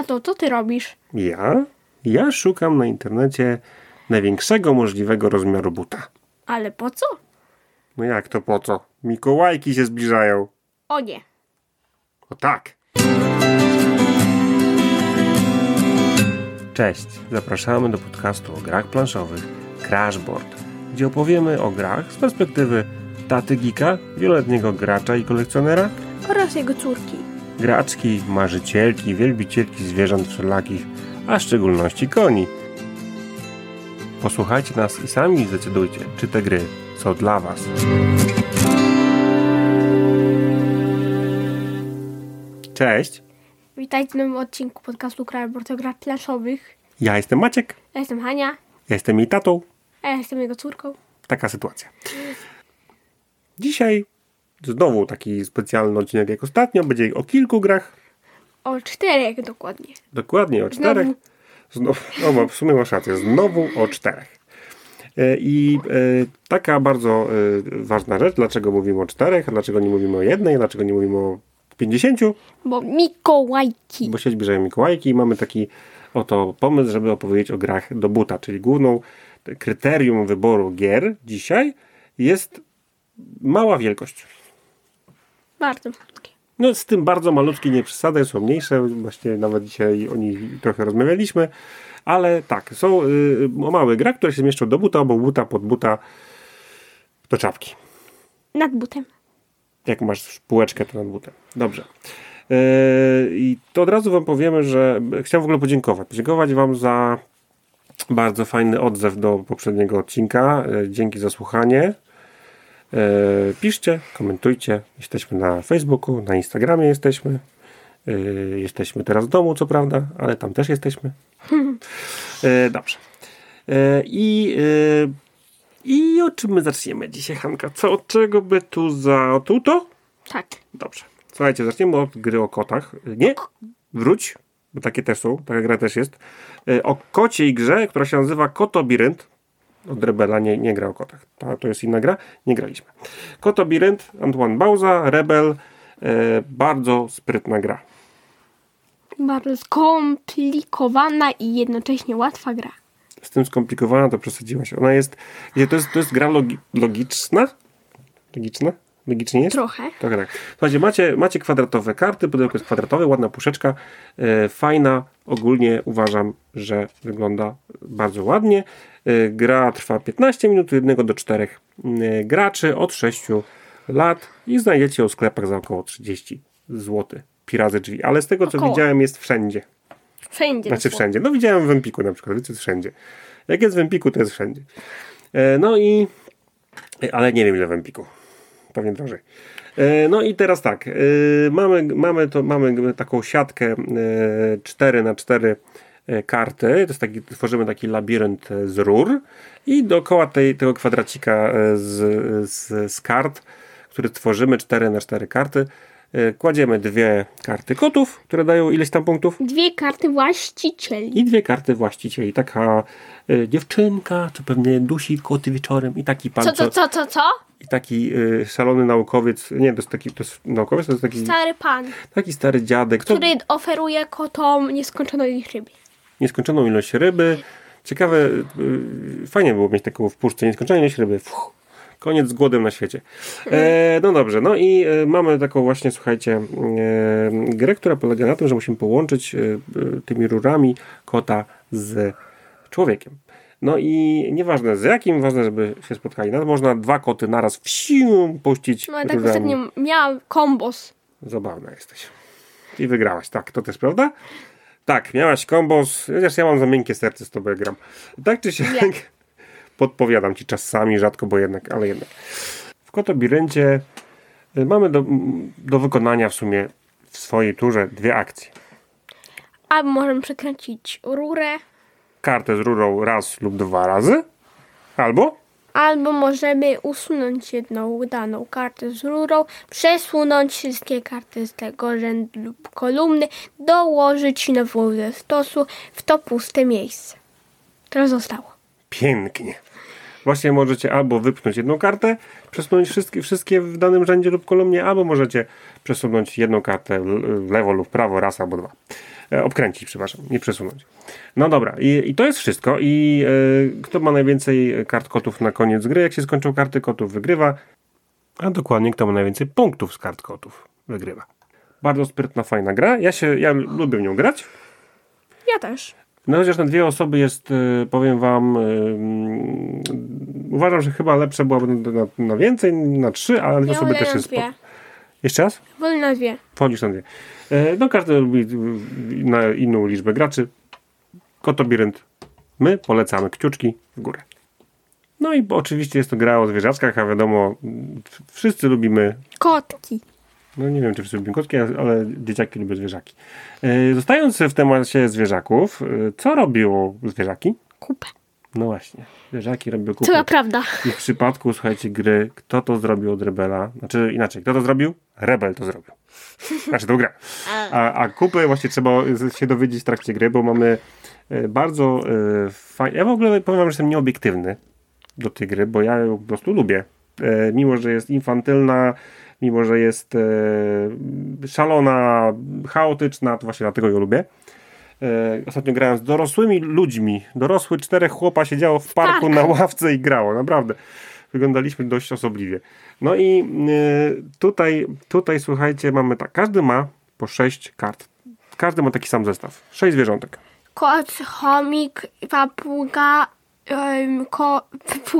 Tato, co ty robisz? Ja? Ja szukam na internecie największego możliwego rozmiaru buta. Ale po co? No jak to po co? Mikołajki się zbliżają. O nie. O tak. Cześć, zapraszamy do podcastu o grach planszowych Crashboard, gdzie opowiemy o grach z perspektywy taty Gika, wieloletniego gracza i kolekcjonera, Oraz jego córki. Graczki, marzycielki, wielbicielki zwierząt wszelakich, a w szczególności koni. Posłuchajcie nas i sami zdecydujcie, czy te gry są dla Was. Cześć, Witajcie w nowym odcinku podcastu Krajobord o grach planszowych. ja jestem Maciek, Ja jestem Hania, ja jestem jej tatą. a ja jestem jego córką. Taka sytuacja. Dzisiaj znowu taki specjalny odcinek jak ostatnio, będzie o kilku grach, O czterech dokładnie. dokładnie o czterech. Znowu, no w sumie masz rację, znowu o czterech. E, I e, taka bardzo e, ważna rzecz, dlaczego mówimy o czterech, dlaczego nie mówimy o jednej, dlaczego nie mówimy o pięćdziesięciu, Bo Mikołajki. bo się zbliżają Mikołajki i mamy taki oto pomysł, żeby opowiedzieć o grach do buta, czyli główną kryterium wyboru gier dzisiaj jest mała wielkość. Bardzo malutkie. No z tym bardzo malutkie nie przesadzaj, są mniejsze, właśnie nawet dzisiaj o nich trochę rozmawialiśmy, ale tak, są y, o małe gra, które się mieszczą do buta, obok buta, pod buta, do czapki. Nad butem. Jak masz półeczkę, to nad butem. Dobrze. Yy, I to od razu wam powiemy, że chciałem w ogóle podziękować. Podziękować wam za bardzo fajny odzew do poprzedniego odcinka. Yy, Dzięki za słuchanie. Yy, Piszcie, komentujcie. Jesteśmy na Facebooku, na Instagramie jesteśmy. Yy, Jesteśmy teraz w domu, co prawda, ale tam też jesteśmy. Yy, Dobrze. I i o czym my zaczniemy dzisiaj, Hanka? Co, od czego by tu za... Tu to? Tak. Dobrze. Słuchajcie, zaczniemy od gry o kotach. Nie, wróć, bo takie też są, taka gra też jest. E, O kociej grze, która się nazywa Kotobirynt. Od Rebela nie, nie gra o kotach. To, to jest inna gra. Nie graliśmy. Kotobirynt, Antoine Bauza, Rebel. E, bardzo sprytna gra. Bardzo skomplikowana i jednocześnie łatwa gra. Z tym skomplikowana to przesadziłaś. Ona jest... To jest, to jest gra logi, logiczna? Logiczna? Logicznie jest? Trochę. Trochę tak. Słuchajcie, macie, macie kwadratowe karty, pudełko jest kwadratowe, ładna puszeczka, e, fajna. Ogólnie uważam, że wygląda bardzo ładnie. E, gra trwa 15 minut, od 1 do 4 e, graczy od 6 lat i znajdziecie ją w sklepach za około 30 zł. Pirazy drzwi, ale z tego co Około. widziałem jest wszędzie. Wszędzie. Znaczy wszędzie. No widziałem w Empiku na przykład, wiecie, wszędzie. Jak jest w Empiku, to jest wszędzie. E, no i... e, Ale nie wiem ile w Empiku. Pewnie drożej. E, no i teraz tak. E, mamy, mamy, to, mamy taką siatkę e, 4 na 4 e, karty. To jest taki, tworzymy taki labirynt e, z rur i dookoła tej, tego kwadracika e, z, z, z kart, który tworzymy 4 na 4 karty, e, kładziemy dwie karty kotów, które dają ileś tam punktów Dwie karty właścicieli. i dwie karty właścicieli. Taka y, dziewczynka, co pewnie dusi koty wieczorem i taki pan, Co, co, co, co, co? i taki y, szalony naukowiec, nie, to jest taki, to jest naukowiec, to jest taki, Stary pan, taki stary dziadek, który oferuje kotom nieskończoną ryby. Nieskończoną ilość ryby. Ciekawe, y, fajnie było mieć taką w puszce nieskończoną ilość ryby. Fuh, koniec z głodem na świecie. E, no dobrze, no i e, mamy taką właśnie, słuchajcie, e, grę, która polega na tym, że musimy połączyć e, e, tymi rurami kota z człowiekiem. No i nieważne z jakim, ważne, żeby się spotkali. Nawet można dwa koty naraz w sił puścić. No ale tak rurami. ostatnio miałam kombos. Zabawna jesteś. I wygrałaś, tak, to też prawda? Tak, miałaś kombos, chociaż ja mam za miękkie serce z tobą gram. Tak czy siak, Nie. podpowiadam ci czasami, rzadko, bo jednak, ale jednak. W Kotobiręcie y, mamy do, do wykonania w sumie w swojej turze dwie akcje. Albo możemy przekręcić rurę, Kartę z rurą raz lub dwa razy, albo albo możemy usunąć jedną daną kartę z rurą, przesunąć wszystkie karty z tego rzędu lub kolumny, dołożyć nową ze stosu w to puste miejsce, które zostało. pięknie. Właśnie możecie albo wypchnąć jedną kartę, przesunąć wszystkie, wszystkie w danym rzędzie lub kolumnie, albo możecie przesunąć jedną kartę w lewo lub prawo, raz albo dwa. E, obkręcić, przepraszam, nie przesunąć. No dobra, i, i to jest wszystko. I e, kto ma najwięcej kart kotów na koniec gry, jak się skończą karty kotów, wygrywa. A dokładnie, kto ma najwięcej punktów z kart kotów, wygrywa. Bardzo sprytna, fajna gra. Ja się, ja lubię w nią grać. Ja też. No chociaż na dwie osoby jest, e, powiem wam, mm, uważam, że chyba lepsze byłaby na, na więcej, na trzy, ale na dwie Ja osoby też jest. Jeszcze raz? Wolę na dwie. Wchodzisz na dwie. E, No każdy lubi e, na inną liczbę graczy. Kotobirent. My polecamy kciuczki w górę. No i oczywiście jest to gra o zwierzaczkach, a wiadomo, wszyscy lubimy Kotki. no nie wiem, czy wszyscy lubią kotki, ale dzieciaki lubią zwierzaki. E, Zostając w temacie zwierzaków, e, co robią zwierzaki? Kupę. No właśnie, zwierzaki robią To kupę. naprawdę. I w przypadku, słuchajcie, gry, kto to zrobił od Rebela? Znaczy inaczej, kto to zrobił? Rebel to zrobił. Znaczy to gra. A, a kupy właśnie trzeba się dowiedzieć w trakcie gry, bo mamy e, bardzo e, fajnie. Ja w ogóle powiem wam, że jestem nieobiektywny do tej gry, bo ja ją po prostu lubię. E, mimo, że jest infantylna, mimo, że jest e, szalona, chaotyczna, to właśnie dlatego ją lubię. E, ostatnio grałem z dorosłymi ludźmi. Dorosły czterech chłopa siedziało w parku Tak. na ławce i grało, naprawdę. Wyglądaliśmy dość osobliwie. No i e, tutaj, tutaj słuchajcie, mamy tak, każdy ma po sześć kart. Każdy ma taki sam zestaw. Sześć zwierzątek. Kot, chomik, papuga, um, ko,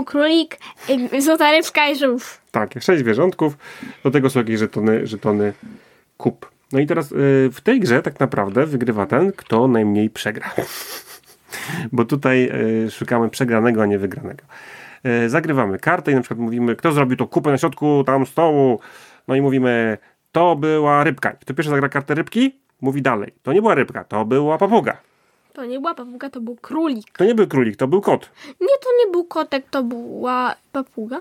królik, um, złota rybka i żółw. Tak, sześć zwierzątków. Do tego są jakieś żetony, żetony kup. No i teraz y, w tej grze tak naprawdę wygrywa ten, kto najmniej przegra. Bo tutaj y, szukamy przegranego, a nie wygranego. Y, zagrywamy kartę i na przykład mówimy, kto zrobił to kupę na środku tam stołu. No i mówimy, to była rybka. Kto pierwszy zagra kartę rybki, mówi dalej. To nie była rybka, to była papuga. To nie była papuga, to był królik. To nie był królik, to był kot. Nie, to nie był kotek, to była papuga.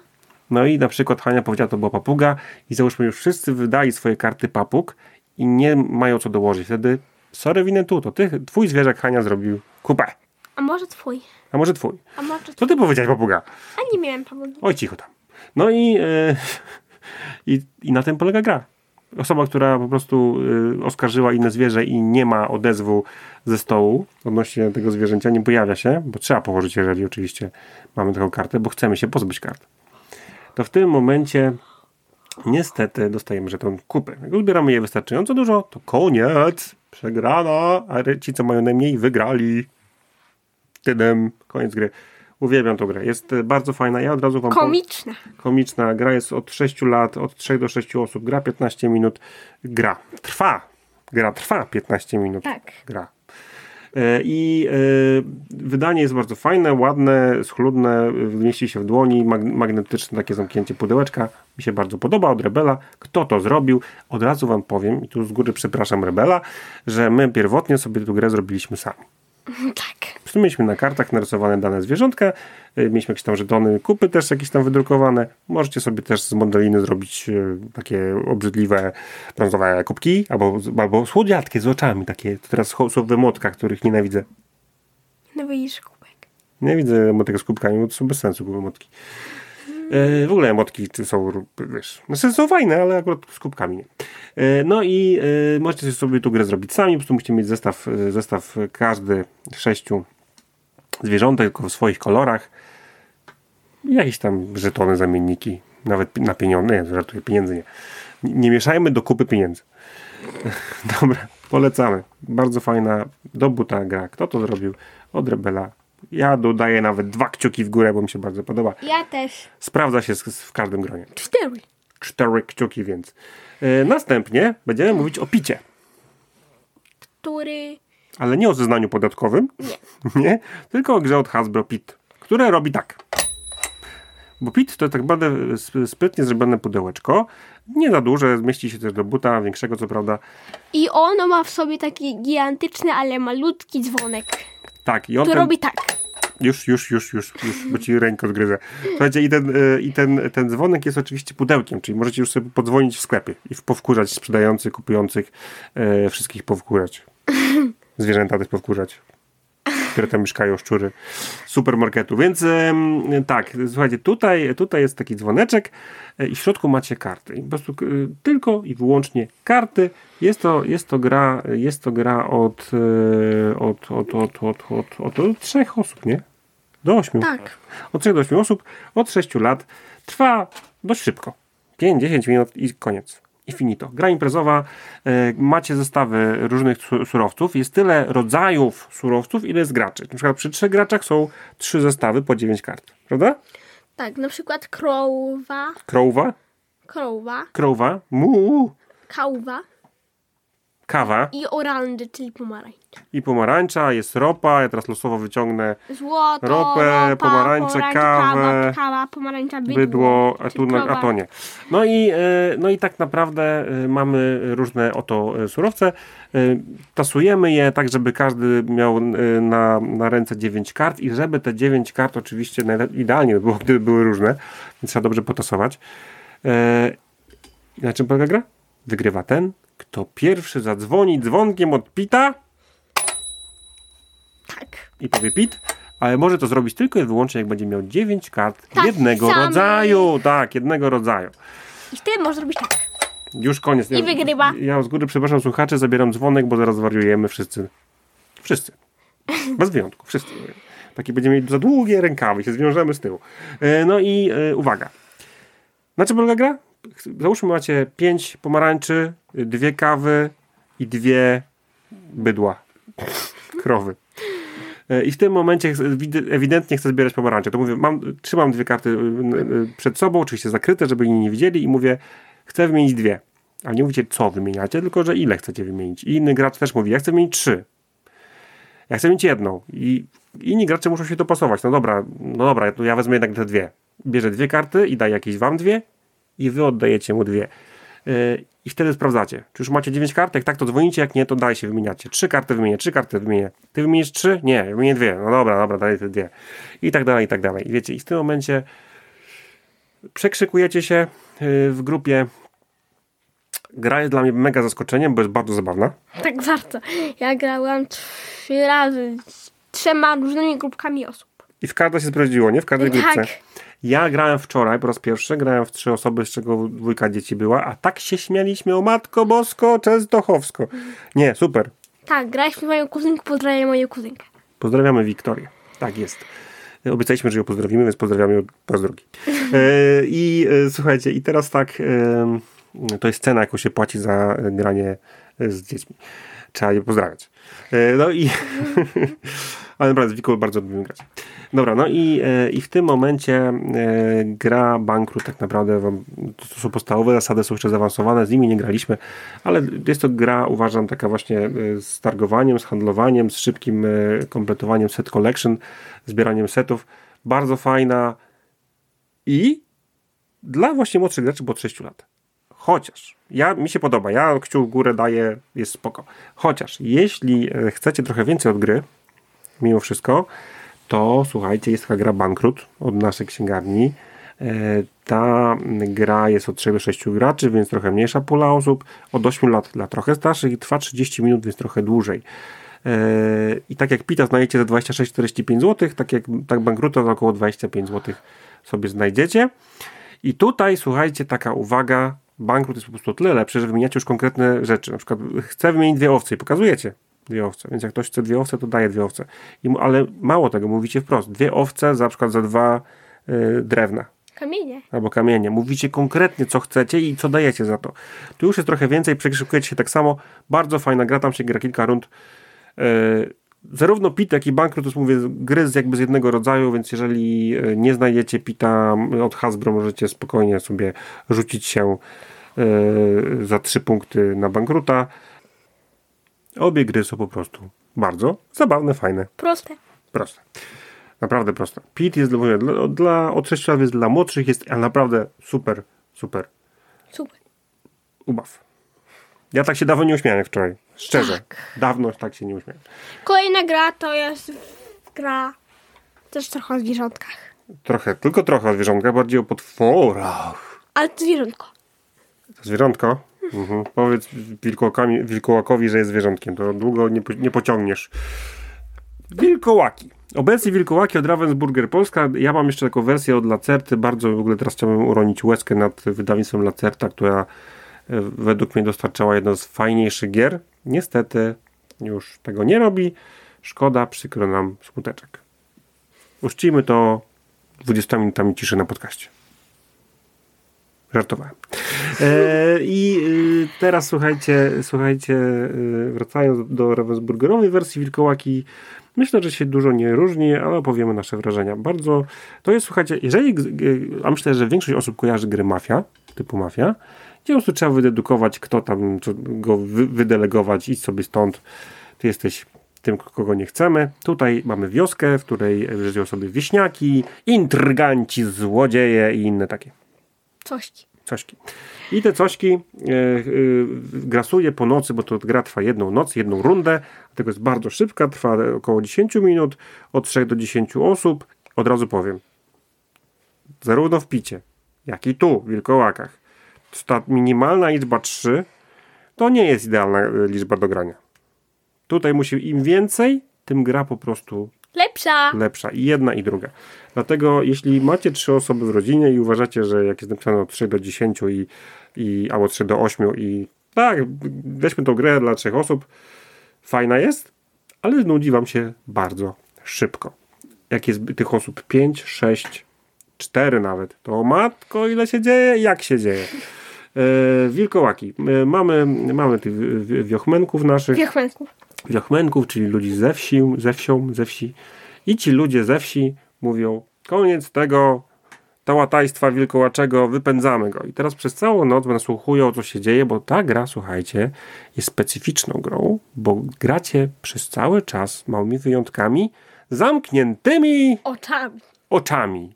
No i na przykład Hania powiedziała, to była papuga i załóżmy już wszyscy wydali swoje karty papug i nie mają co dołożyć. Wtedy, sorry winę tu, to ty, twój zwierzak Hania zrobił kupę. A może twój? A może twój? A może Co twój? ty powiedziałeś papuga? A nie miałem papugi. Oj, cicho tam. No i, e, i, i na tym polega gra. Osoba, która po prostu e, oskarżyła inne zwierzę i nie ma odezwu ze stołu odnośnie tego zwierzęcia, nie pojawia się, bo trzeba położyć, jeżeli oczywiście mamy taką kartę, bo chcemy się pozbyć kart. To w tym momencie niestety dostajemy żeton kupy. Jak uzbieramy je wystarczająco dużo, to koniec, przegrana, a ci, co mają najmniej, wygrali. Tydem, koniec gry. Uwielbiam tą grę. Jest e, bardzo fajna. Ja od razu wam Komiczna. komiczna. Gra jest od 6 lat, od 3 do 6 osób. Gra 15 minut. Gra. Trwa. Gra trwa 15 minut. Tak. Gra. E, I e, wydanie jest bardzo fajne, ładne, schludne, mieści się w dłoni, mag magnetyczne takie zamknięcie pudełeczka. Mi się bardzo podoba od Rebela. Kto to zrobił? Od razu wam powiem, i tu z góry przepraszam Rebela, że my pierwotnie sobie tę grę zrobiliśmy sami. Tak. Prostu mieliśmy na kartach narysowane dane zwierzątka, y, mieliśmy jakieś tam żetony, kupy też jakieś tam wydrukowane. Możecie sobie też z modeliny zrobić y, takie obrzydliwe brązowe kubki, albo, albo słodziatkie z oczami takie. To teraz są w emotkach, których nienawidzę. No widzisz kubek. Nienawidzę emotek z kubkami, bo to są bez sensu emotki. E, W ogóle czy są, wiesz, znaczy są fajne, ale akurat z kubkami nie. E, No i e, możecie sobie tu grę zrobić sami, po prostu musicie mieć zestaw, zestaw każdy sześciu zwierzątek, tylko w swoich kolorach. Jakieś tam żetony, zamienniki, nawet na pieniądze, nie, żartuję, pieniędzy nie. Nie mieszajmy do kupy pieniędzy. Dobra, polecamy. Bardzo fajna, do buta gra. Kto to zrobił? Od Rebela. Ja dodaję nawet dwa kciuki w górę, bo mi się bardzo podoba. Ja też. Sprawdza się z, z, w każdym gronie. Cztery. Cztery kciuki więc. E, następnie będziemy mówić o picie. Który... Ale nie o zeznaniu podatkowym. Nie. Nie, tylko o grze od Hasbro Pit, które robi tak. Bo Pit to tak naprawdę sp- sprytnie zrobione pudełeczko. Nie za duże, zmieści się też do buta, większego co prawda. I ono ma w sobie taki gigantyczny, ale malutki dzwonek, Tak, i on który ten, robi tak. Już, już, już, już, już, bo ci rękę odgryzę. Słuchajcie, i, ten, y, i ten, ten dzwonek jest oczywiście pudełkiem, czyli możecie już sobie podzwonić w sklepie i powkurzać sprzedających, kupujących, e, wszystkich powkurzać. Zwierzęta też powkurzać. Które tam mieszkają, szczury supermarketu. Więc tak, słuchajcie, tutaj, tutaj jest taki dzwoneczek e, i w środku macie karty. I po prostu e, tylko i wyłącznie karty. Jest to, jest to gra, jest to gra od, e, od, od, od, od, od, od, od trzech osób, nie? Do ośmiu. Tak. Od 3 do 8 osób, od 6 lat. Trwa dość szybko. 5-10 minut i koniec. I finito. Gra imprezowa, e, macie zestawy różnych su- surowców. Jest tyle rodzajów surowców, ile jest graczy. Na przykład przy trzech graczach są trzy zestawy po 9 kart. Prawda? Tak, na przykład krowa, Krowa, krowa, krowa, mu, kałwa kawa i oranży, czyli pomarańcza. i pomarańcza. Jest ropa. Ja teraz losowo wyciągnę Złoto, Ropę, ropa, pomarańcze, kawę, kawa, kawa, pomarańcza, bydło, bydło, a tu a to nie. No i, e, no i tak naprawdę e, mamy różne oto e, surowce. Tasujemy je tak, żeby każdy miał na, na ręce 9 kart i żeby te 9 kart oczywiście idealnie by było, gdyby były różne, więc trzeba dobrze potasować. Na czym polega gra? Wygrywa ten, kto pierwszy zadzwoni dzwonkiem od Pita Tak. i powie Pit, ale może to zrobić tylko i wyłącznie, jak będzie miał 9 kart Tak, jednego rodzaju. Tak, jednego rodzaju. I wtedy można zrobić tak. Już koniec. I ja, wygrywa. Ja z góry przepraszam słuchaczy, zabieram dzwonek, bo zaraz wariujemy wszyscy. Wszyscy. Bez wyjątku, wszyscy. Takie będziemy mieli za długie rękawy, się zwiążemy z tyłu. E, No i e, uwaga. Na czym polega gra? Załóżmy macie pięć pomarańczy, dwie kawy i dwie bydła. Krowy. E, I w tym momencie ewidentnie chcę zbierać pomarańcze. To mówię, mam, trzymam dwie karty y, y, przed sobą, oczywiście zakryte, żeby inni nie widzieli i mówię, chcę wymienić dwie. Ale nie mówicie, co wymieniacie, tylko że ile chcecie wymienić. I inny gracz też mówi, ja chcę wymienić trzy. Ja chcę mieć jedną. I inni gracze muszą się dopasować. No dobra, no dobra, ja wezmę jednak te dwie. Bierze dwie karty i daje jakieś wam dwie i wy oddajecie mu dwie. Yy, I wtedy sprawdzacie. Czy już macie dziewięć kartek? Tak, to dzwonicie, jak nie, to daj się wymieniacie. Trzy karty wymienię, trzy karty wymienię. Ty wymienisz trzy? Nie, wymienię dwie. No dobra, dobra, daj te dwie. I tak dalej, i tak dalej. I wiecie, i w tym momencie przekrzykujecie się yy, w grupie. Gra jest dla mnie mega zaskoczeniem, bo jest bardzo zabawna. Tak bardzo. Ja grałam trzy razy z trzema różnymi grupkami osób. I w każdej się sprawdziło, nie? W każdej grupce. Tak. Ja grałem wczoraj po raz pierwszy, grałem w trzy osoby, z czego dwójka dzieci była, a tak się śmialiśmy o Matko Bosko Częstochowsko. Nie, super. Tak, graliśmy moją kuzynkę, pozdrawiam moją kuzynkę. Pozdrawiamy Wiktorię. Tak jest. Obiecaliśmy, że ją pozdrowimy, więc pozdrawiamy ją po raz drugi. E, I e, słuchajcie, i teraz tak, e, to jest cena, jaką się płaci za granie z dziećmi. Trzeba je pozdrawiać. No i, ale naprawdę Wiką bardzo lubimy grać. Dobra, no i, e, i w tym momencie e, gra Bankrut tak naprawdę wam, to są podstawowe zasady, są jeszcze zaawansowane, z nimi nie graliśmy, ale jest to gra, uważam, taka właśnie e, z targowaniem, z handlowaniem, z szybkim kompletowaniem set collection, zbieraniem setów. Bardzo fajna i dla właśnie młodszych graczy, od 6 lat. Chociaż, ja, mi się podoba, ja kciuk w górę daję, jest spoko. Chociaż, jeśli chcecie trochę więcej od gry, mimo wszystko, to słuchajcie, jest taka gra Bankrut od naszej księgarni. E, Ta gra jest od 3 do 6 graczy, więc trochę mniejsza pula osób. Od 8 lat dla trochę starszych i trwa 30 minut, więc trochę dłużej. E, I tak jak Pita znajdziecie za 26-45 zł, tak jak tak Bankruta za około 25 zł sobie znajdziecie. I tutaj słuchajcie, taka uwaga, bankrut jest po prostu tyle lepszy, że wymieniacie już konkretne rzeczy. Na przykład chcę wymienić dwie owce i pokazujecie dwie owce. Więc jak ktoś chce dwie owce, to daje dwie owce. I, ale mało tego, mówicie wprost. Dwie owce za na przykład za dwa y, drewna Kamienie. albo kamienie. Mówicie konkretnie, co chcecie i co dajecie za to. Tu już jest trochę więcej, przekrzykujecie się tak samo. Bardzo fajna gra, tam się gra kilka rund. E, zarówno Pit, jak i Bankrut, to mówię, gry z jakby z jednego rodzaju, więc jeżeli e, nie znajdziecie Pita od Hasbro, możecie spokojnie sobie rzucić się e, za trzy punkty na Bankruta. Obie gry są po prostu bardzo zabawne, fajne. Proste. Proste. Naprawdę proste. Pit jest dla, dla od 6 lat jest dla młodszych, jest ale naprawdę super, super Super. ubaw. Ja tak się dawno nie uśmiałem wczoraj. Szczerze. Tak. Dawno tak się nie uśmiałem. Kolejna gra to jest gra też trochę o zwierzątkach. Trochę, tylko trochę o zwierzątkach, bardziej o potworach. Ale to zwierzątko. To zwierzątko? Mhm. Powiedz wilkołakowi, że jest zwierzątkiem. To długo nie, po- nie pociągniesz. Wilkołaki. Obecnie Wilkołaki od Ravensburger Polska. Ja mam jeszcze taką wersję od Lacerty. Bardzo w ogóle teraz chciałbym uronić łezkę nad wydawnictwem Lacerta, która e, według mnie dostarczała jedno z fajniejszych gier. Niestety już tego nie robi. Szkoda, przykro nam smuteczek. Uczcijmy to 20 minutami ciszy na podcaście. Żartowałem. E, I y, teraz słuchajcie, słuchajcie, y, wracając do Ravensburgerowej wersji Wilkołaki, myślę, że się dużo nie różni, ale opowiemy nasze wrażenia. Bardzo, to jest, słuchajcie, jeżeli, a myślę, że większość osób kojarzy gry Mafia, typu Mafia, gdzie po prostu trzeba wydedukować, kto tam, go wy, wydelegować, idź sobie stąd, ty jesteś tym, kogo nie chcemy. Tutaj mamy wioskę, w której żyją sobie wieśniaki, intryganci, złodzieje i inne takie Cośki. cośki. I te cośki e, e, grasuje po nocy, bo to gra trwa jedną noc, jedną rundę, dlatego jest bardzo szybka, trwa około 10 minut, od 3 do 10 osób. Od razu powiem, zarówno w picie, jak i tu, w wilkołakach, ta minimalna liczba 3 to nie jest idealna e, liczba do grania. Tutaj musi im więcej, tym gra po prostu Lepsza. lepsza. I jedna, i druga. Dlatego jeśli macie trzy osoby w rodzinie i uważacie, że jak jest napisane od 3 do 10 i, i albo 3 do 8 i tak, weźmy tą grę dla trzech osób, fajna jest, ale nudzi wam się bardzo szybko. Jak jest tych osób 5, 6, 4 nawet, to matko, ile się dzieje, jak się dzieje. E, wilkołaki. E, mamy, mamy tych wi- wiochmenków naszych Wiechmęsków. Wiochmenków, czyli ludzi ze wsi, ze wsią, ze wsi. I ci ludzie ze wsi mówią, koniec tego tałatajstwa wilkołaczego, wypędzamy go. I teraz przez całą noc nasłuchują, co się dzieje, bo ta gra, słuchajcie, jest specyficzną grą, bo gracie przez cały czas, małymi wyjątkami, zamkniętymi Oczami. oczami.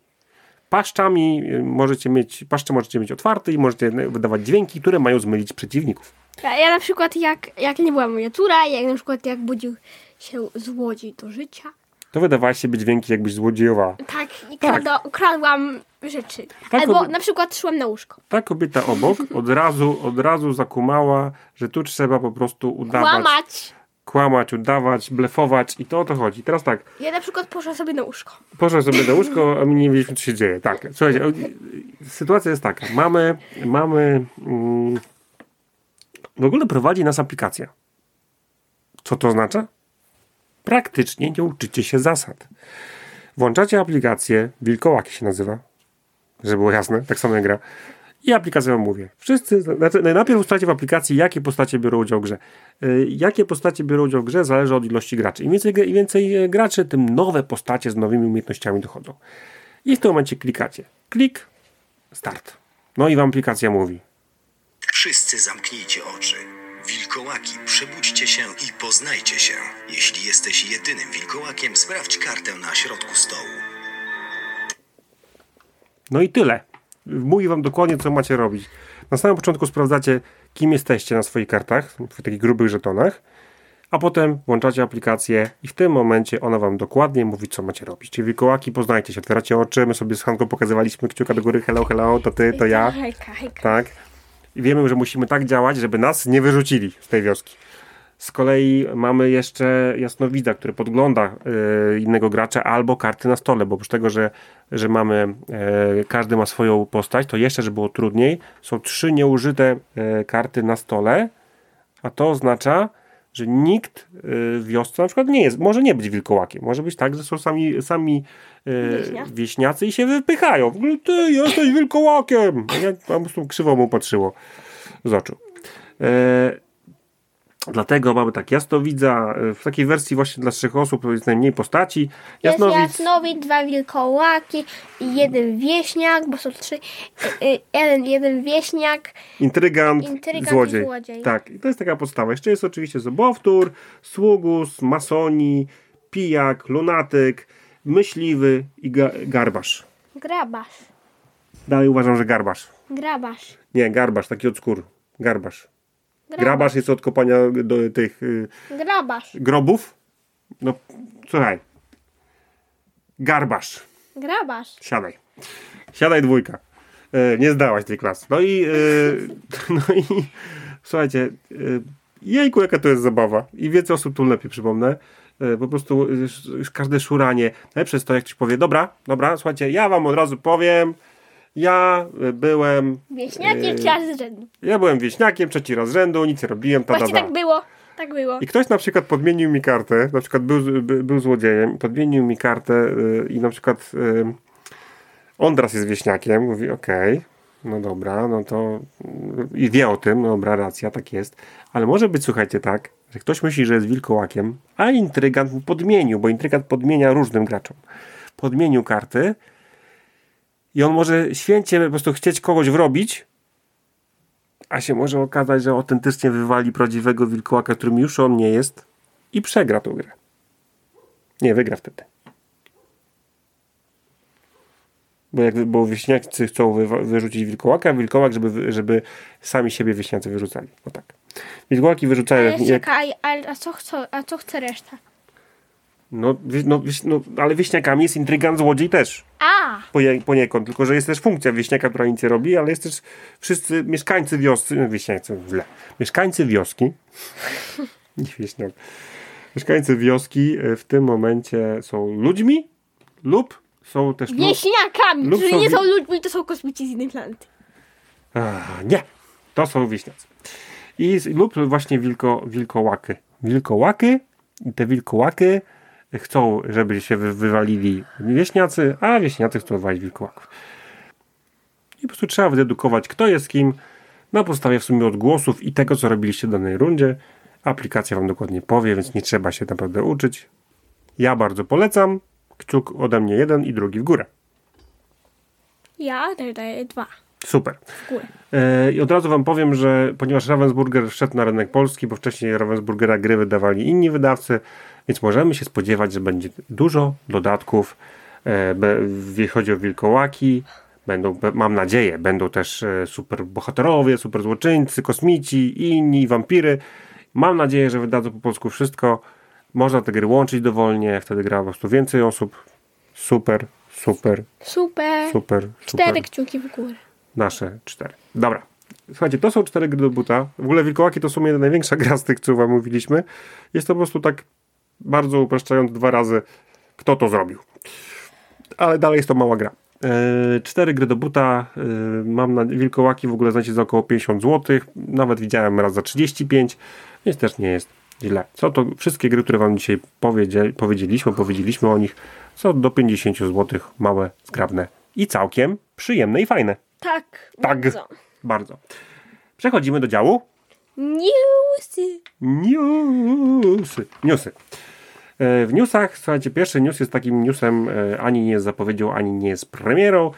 Paszczami y, możecie mieć, paszcze możecie mieć otwarte i możecie wydawać dźwięki, które mają zmylić przeciwników. Ja, ja na przykład jak, jak nie była moja córa, jak na przykład jak budził się złodziej do życia. To wydawało się być dźwięki, jakbyś złodziejowała. Tak, i krada, ukradłam rzeczy. Tak, Albo kobi- na przykład szłam na łóżko. Ta kobieta obok od razu, od razu zakumała, że tu trzeba po prostu udawać, Łamać. kłamać, udawać, blefować i to o to chodzi. Teraz tak, Ja na przykład poszłam sobie na łóżko. poszła sobie na łóżko, a my nie wiedzieliśmy, co się dzieje. Tak, słuchajcie, sytuacja jest taka. Mamy, mamy, mm, w ogóle prowadzi nas aplikacja. Co to oznacza? Praktycznie nie uczycie się zasad. Włączacie aplikację, Wilkołaki się nazywa, żeby było jasne, tak samo jak gra. I aplikacja wam mówi. Wszyscy, znaczy najpierw ustalacie w aplikacji, jakie postacie biorą udział w grze. Y, Jakie postacie biorą udział w grze zależy od ilości graczy. Im więcej, im więcej e, graczy, tym nowe postacie z nowymi umiejętnościami dochodzą. I w tym momencie klikacie. Klik, start. No i wam aplikacja mówi. Wszyscy zamknijcie oczy. Wilkołaki, przebudźcie się i poznajcie się. Jeśli jesteś jedynym wilkołakiem, sprawdź kartę na środku stołu. No i tyle. Mówi wam dokładnie, co macie robić. Na samym początku sprawdzacie, kim jesteście na swoich kartach, w takich grubych żetonach, a potem włączacie aplikację i w tym momencie ona wam dokładnie mówi, co macie robić. Czyli wilkołaki, poznajcie się, otwieracie oczy, my sobie z Hanką pokazywaliśmy kciuka do góry, hello, hello, to ty, to ja, Hejka, hejka. tak? I wiemy, że musimy tak działać, żeby nas nie wyrzucili z tej wioski. Z kolei mamy jeszcze jasnowidza, który podgląda e, innego gracza albo karty na stole, bo oprócz tego, że, że mamy, e, każdy ma swoją postać, to jeszcze, żeby było trudniej, są trzy nieużyte e, karty na stole, a to oznacza, że nikt e, w wiosce na przykład nie jest, może nie być wilkołakiem, może być tak, że są sami, sami e, Wieśniacy. wieśniacy i się wypychają. W ogóle ty jesteś wilkołakiem! Ja po prostu krzywo mu patrzyło z oczu. E, Dlatego mamy tak jasnowidza, e, w takiej wersji właśnie dla trzech osób to jest najmniej postaci. Jest Jasnowidz, jasnowid, dwa wilkołaki i jeden wieśniak, bo są trzy. y, y, jeden, jeden wieśniak. intrygant, Intrygant złodziej. złodziej. Tak, i to jest taka podstawa. Jeszcze jest oczywiście zobowtór, sługus, masoni, pijak, lunatyk, myśliwy i ga garbarz. Grabasz. Dalej uważam, że garbarz. Grabasz. Nie, garbarz, taki od skór. Garbarz. Grabarz jest od kopania do tych y, Grabasz. grobów. No, słuchaj. Garbarz. Grabasz. Siadaj. Siadaj dwójka. E, nie zdałaś tej klasy. No i, e, no i słuchajcie, e, jejku, jaka to jest zabawa. I więcej osób tu lepiej przypomnę. E, Po prostu każde szuranie. Najlepsze jest to, jak ktoś powie, dobra, dobra, słuchajcie, ja wam od razu powiem, ja e, byłem... Wieśniakiem czy raz z rzędu. Ja byłem wieśniakiem, trzeci raz z rzędu, nic nie robiłem, ta, Właśnie tak było. Tak było. I ktoś na przykład podmienił mi kartę, na przykład był, by- był złodziejem, podmienił mi kartę y, i na przykład y, on teraz jest wieśniakiem, mówi okej, no dobra, no to y, i wie o tym, no dobra, racja, tak jest, ale może być, słuchajcie, tak, że ktoś myśli, że jest wilkołakiem, a intrygant mu podmienił, bo intrygant podmienia różnym graczom. Podmienił karty i on może święcie po prostu chcieć kogoś wrobić, a się może okazać, że autentycznie wywali prawdziwego wilkołaka, którym już on nie jest i przegra tą grę. Nie, wygra wtedy. Bo, jak, bo wieśniacy chcą wywa- wyrzucić wilkołaka, wilkołak, żeby, wy- żeby sami siebie wieśniacy wyrzucali. O tak. Wilkołaki wyrzucają... Ale Jak, jak, czekaj, ale a co, chce, a co chce reszta? No, no, no, ale wieśniakami jest intrygant, złodziej też. A! Poje- poniekąd, tylko że jest też funkcja wieśniaka, która nic nie robi, ale jest też wszyscy mieszkańcy wioscy, no wieśniacy, źle, mieszkańcy wioski, nie wieśniak, mieszkańcy wioski e, w tym momencie są ludźmi lub są też... Wieśniakami, lub którzy są nie są ludźmi, to są kosmici z innej planety. Ach, nie, to są wieśniacy. I, lub właśnie wilko, wilkołaky. Wilkołaky i te wilkołaky chcą, żeby się wy, wywalili wieśniacy, a wieśniacy chcą wywalić wilkołaków. I po prostu trzeba wydedukować, kto jest kim, na podstawie w sumie odgłosów i tego, co robiliście w danej rundzie. Aplikacja Wam dokładnie powie, więc nie trzeba się naprawdę uczyć. Ja bardzo polecam. Kciuk ode mnie jeden i drugi w górę. Ja też daję dwa Super. E, I od razu wam powiem, że ponieważ Ravensburger wszedł na rynek polski, bo wcześniej Ravensburgera gry wydawali inni wydawcy, więc możemy się spodziewać, że będzie dużo dodatków, e, jeśli chodzi o wilkołaki. Będą, mam nadzieję, będą też e, super bohaterowie, super złoczyńcy, kosmici i inni wampiry. Mam nadzieję, że wydadzą po polsku wszystko. Można te gry łączyć dowolnie, wtedy gra po prostu więcej osób. Super, super, Super. super, super. Cztery kciuki w górę. Nasze cztery. Dobra. Słuchajcie, to są cztery gry do buta. W ogóle Wilkołaki to w sumie największa gra z tych, co wam mówiliśmy. Jest to po prostu tak bardzo upraszczając dwa razy, kto to zrobił. Ale dalej jest to mała gra. E, cztery gry do buta. E, mam na Wilkołaki w ogóle znajdziecie za około 50 zł. Nawet widziałem raz za 35, więc też nie jest źle. Co to wszystkie gry, które wam dzisiaj powiedzie, powiedzieliśmy, powiedzieliśmy o nich, są do 50 zł, małe, zgrabne i całkiem przyjemne i fajne. Tak. Tak. Bardzo. Bardzo. Przechodzimy do działu Newsy. newsy. Newsy. E, W newsach, słuchajcie, pierwszy news jest takim newsem, e, ani nie jest zapowiedzią, ani nie jest premierą.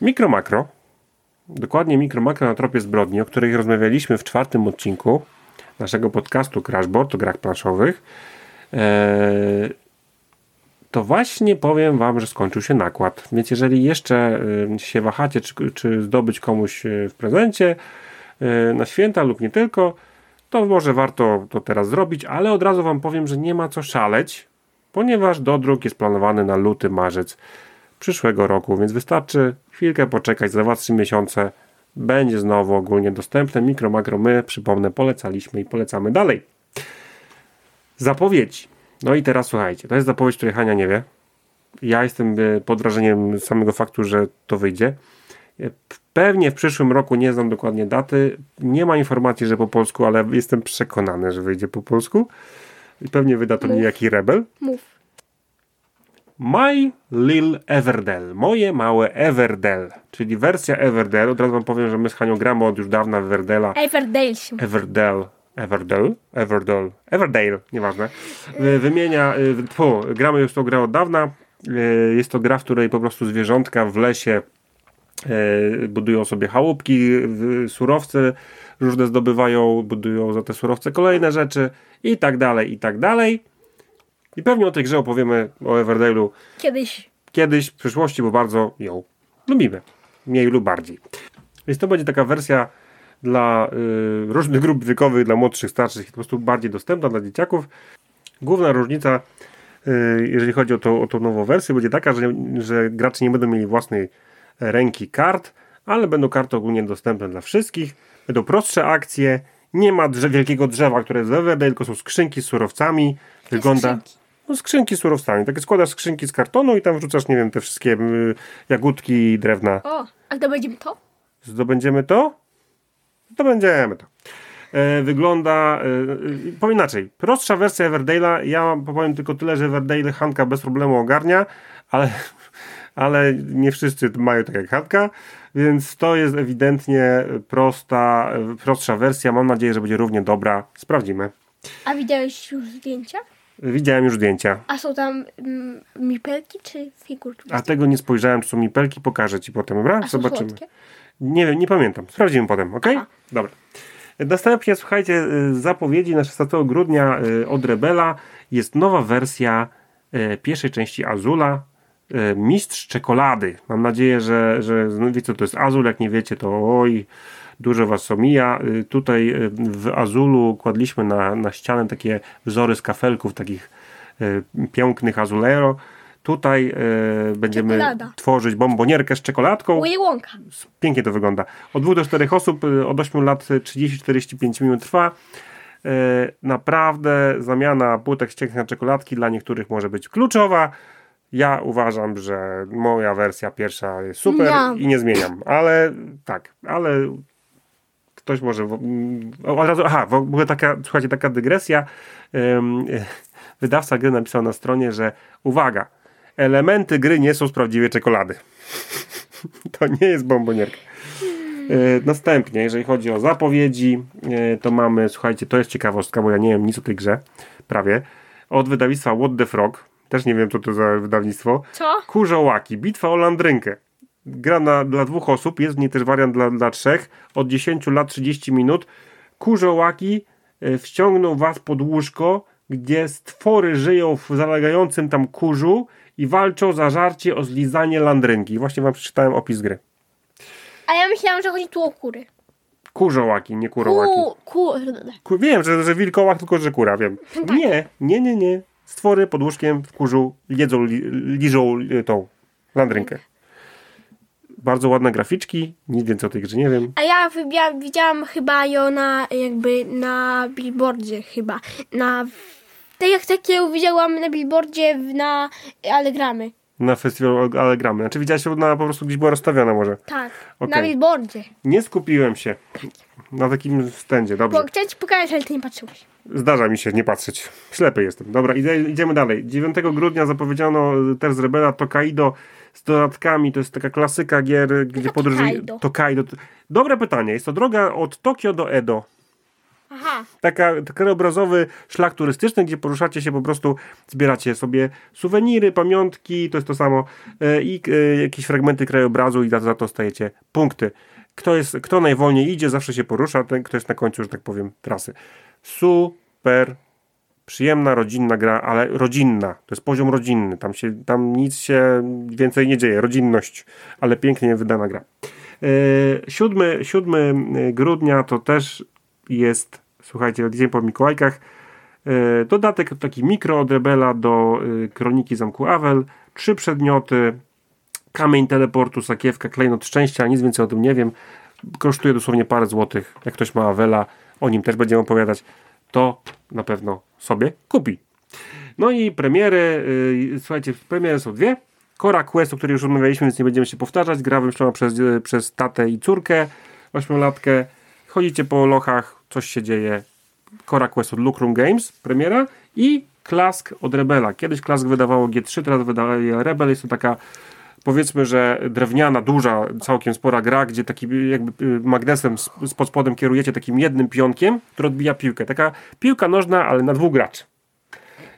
Mikro makro. Dokładnie mikro makro na tropie zbrodni, o której rozmawialiśmy w czwartym odcinku naszego podcastu Crashboard o grach planszowych. E, to właśnie powiem Wam, że skończył się nakład. Więc jeżeli jeszcze się wahacie, czy, czy zdobyć komuś w prezencie na święta lub nie tylko, to może warto to teraz zrobić, ale od razu Wam powiem, że nie ma co szaleć, ponieważ dodruk jest planowany na luty, marzec przyszłego roku, więc wystarczy chwilkę poczekać, za 2-3 miesiące będzie znowu ogólnie dostępne. Mikro, makro my, przypomnę, polecaliśmy i polecamy dalej. Zapowiedzi. No i teraz słuchajcie, to jest zapowiedź, której Hania nie wie. Ja jestem e, pod wrażeniem samego faktu, że to wyjdzie. Pewnie w przyszłym roku, nie znam dokładnie daty, nie ma informacji, że po polsku, ale jestem przekonany, że wyjdzie po polsku. I pewnie wyda to Mów. niejaki rebel. Mów. My Lil Everdell. Moje małe Everdell. Czyli wersja Everdell. Od razu wam powiem, że my z Hanią gramy od już dawna Everdella. Everdale się. Everdell. Everdell? Everdell. Everdale, nieważne. Y, Wymienia, y, tfu, gramy już tą grę od dawna. Y, Jest to gra, w której po prostu zwierzątka w lesie y, budują sobie chałupki, surowce różne zdobywają, budują za te surowce kolejne rzeczy i tak dalej, i tak dalej. I pewnie o tej grze opowiemy, o Everdale'u Kiedyś. kiedyś w przyszłości, bo bardzo ją lubimy. Mniej lub bardziej. Więc to będzie taka wersja dla y, różnych grup wiekowych, dla młodszych, starszych, po prostu bardziej dostępna dla dzieciaków. Główna różnica, y, jeżeli chodzi o, to, o tą nową wersję, będzie taka, że, że gracze nie będą mieli własnej ręki kart, ale będą karty ogólnie dostępne dla wszystkich. Będą prostsze akcje, nie ma drze wielkiego drzewa, które jest w Everdale, tylko są skrzynki z surowcami, Wygląda. skrzynki. No, skrzynki z surowcami. Takie składasz skrzynki z kartonu i tam wrzucasz, nie wiem, te wszystkie y, jagódki i drewna. O, a to będziemy to? Zdobędziemy to? Zdobędziemy to. E, wygląda, e, powiem inaczej, prostsza wersja Everdale'a, ja powiem tylko tyle, że Everdale Hanka bez problemu ogarnia, ale, ale nie wszyscy mają tak jak Hanka, więc to jest ewidentnie prosta, prostsza wersja, mam nadzieję, że będzie równie dobra, sprawdzimy. A widziałeś już zdjęcia? Widziałem już zdjęcia, A są tam mm, mipelki czy figurki? a tego nie spojrzałem, czy są mipelki, pokażę ci potem, dobra? A Zobaczymy. słodkie? Nie wiem, nie pamiętam. Sprawdzimy potem, ok? Aha. Dobra. Następnie, słuchajcie, y, zapowiedzi na 16 grudnia y, od Rebela jest nowa wersja y, pierwszej części Azula. Y, Mistrz czekolady. Mam nadzieję, że, że no wiecie, co to jest Azul. Jak nie wiecie, to oj, dużo was omija. Y, Tutaj y, w Azulu kładliśmy na, na ścianę takie wzory z kafelków, takich pięknych Azulero. Tutaj y, będziemy Czekolada. tworzyć bombonierkę z czekoladką. Wonka. Pięknie to wygląda. Od 2 do 4 osób, od 8 lat y, 30-45 minut trwa. Y, Naprawdę zamiana płytek ścięgnych na czekoladki dla niektórych może być kluczowa. Ja uważam, że moja wersja pierwsza jest super Miam. i nie zmieniam, ale tak, ale ktoś może. mm, Od razu, aha, w ogóle taka, słuchajcie, taka dygresja. Wydawca gry napisał na stronie, że uwaga, elementy gry nie są z prawdziwej czekolady. To nie jest bombonierka. E, Następnie, jeżeli chodzi o zapowiedzi, e, to mamy, słuchajcie, to jest ciekawostka, bo ja nie wiem nic o tej grze, prawie. Od wydawnictwa What the Frog, też nie wiem co to za wydawnictwo. Co? Kurzołaki, bitwa o landrynkę. Gra na, dla dwóch osób, jest w niej też wariant dla, dla trzech, od 10 lat 30 minut. Kurzołaki e, wciągną was pod łóżko, gdzie stwory żyją w zalegającym tam kurzu i walczą za żarcie o zlizanie landrynki. Właśnie wam przeczytałem opis gry. A ja myślałam, że chodzi tu o kury. Kurzołaki, nie kurołaki. Ku, kurde. Ku, wiem, że, że wilkołak, tylko że kura, wiem. Nie, nie, nie, nie. Stwory pod łóżkiem w kurzu jedzą, li, liżą y, tą landrynkę. Bardzo ładne graficzki, nic więcej o tej grze nie wiem. A ja wybia- widziałam chyba ją na jakby na billboardzie chyba. Na tak jak takie widziałam na billboardzie w- na Allegramy. Na festiwalu Allegramy. Znaczy widziałeś ją na po prostu gdzieś była rozstawiona może. Tak. Okej. Na billboardzie. Nie skupiłem się na takim stędzie, dobrze. Bo chciałem ci pokazać, ale ty nie patrzyłeś. Zdarza mi się nie patrzeć. Ślepy jestem. Dobra, idę, idziemy dalej. 9 grudnia zapowiedziano y, też z Rebela Tokaido z dodatkami. To jest taka klasyka gier, gdzie podróżuje... Tokaido? Tokaido. Dobre pytanie. Jest to droga od Tokio do Edo. Aha. Taka krajobrazowy szlak turystyczny, gdzie poruszacie się po prostu, zbieracie sobie suweniry, pamiątki, to jest to samo e, i e, jakieś fragmenty krajobrazu i za, za to stajecie punkty. Kto, jest, kto najwolniej idzie, zawsze się porusza, ten, kto jest na końcu, że tak powiem, trasy. Super przyjemna, rodzinna gra, ale rodzinna. To jest poziom rodzinny. Tam, się, tam nic się więcej nie dzieje. Rodzinność, ale pięknie wydana gra. E, 7, 7 grudnia to też jest, słuchajcie, dzień po Mikołajkach. E, dodatek taki mikro od Rebela do e, Kroniki Zamku Awel. Trzy przedmioty. Kamień teleportu, sakiewka, klejnot szczęścia, nic więcej o tym nie wiem. Kosztuje dosłownie parę złotych. Jak ktoś ma Awela, o nim też będziemy opowiadać, to na pewno sobie kupi. No i premiery, yy, słuchajcie, premiery są dwie. Cora Quest, o której już rozmawialiśmy, więc nie będziemy się powtarzać. Gra wymyślona przez, yy, przez tatę i córkę, ośmiolatkę. Chodzicie po lochach, coś się dzieje. Cora Quest od Lucrum Games, premiera i Klask od Rebela. Kiedyś Klask wydawało G3, teraz wydaje Rebel. Jest to taka powiedzmy, że drewniana, duża, całkiem spora gra, gdzie taki jakby y, magnesem z, pod spodem kierujecie takim jednym pionkiem, który odbija piłkę. Taka piłka nożna, ale na dwóch graczy.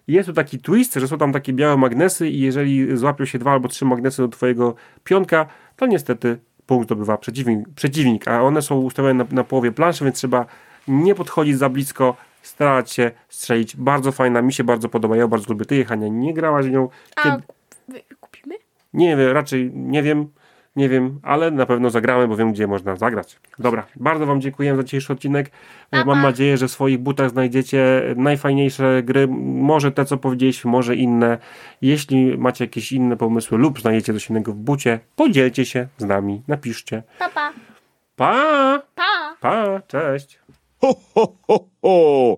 Jest tu taki twist, że są tam takie białe magnesy i jeżeli złapią się dwa albo trzy magnesy do twojego pionka, to niestety punkt zdobywa przeciwnik, przeciwnik a one są ustawione na, na połowie planszy, więc trzeba nie podchodzić za blisko, starać się strzelić. Bardzo fajna, mi się bardzo podoba, ja bardzo lubię. Ty, Jechania, nie grałaś w nią. A Kiedy- kupimy? Nie wiem, raczej nie wiem, nie wiem, ale na pewno zagramy, bo wiem, gdzie można zagrać. Dobra, bardzo Wam dziękuję za dzisiejszy odcinek. Pa, Mam nadzieję, że w swoich butach znajdziecie najfajniejsze gry, może te, co powiedzieliśmy, może inne. Jeśli macie jakieś inne pomysły lub znajdziecie coś innego w bucie, podzielcie się z nami, napiszcie. Pa, pa. Pa! Pa. Pa! Cześć! Ho, ho, ho, ho!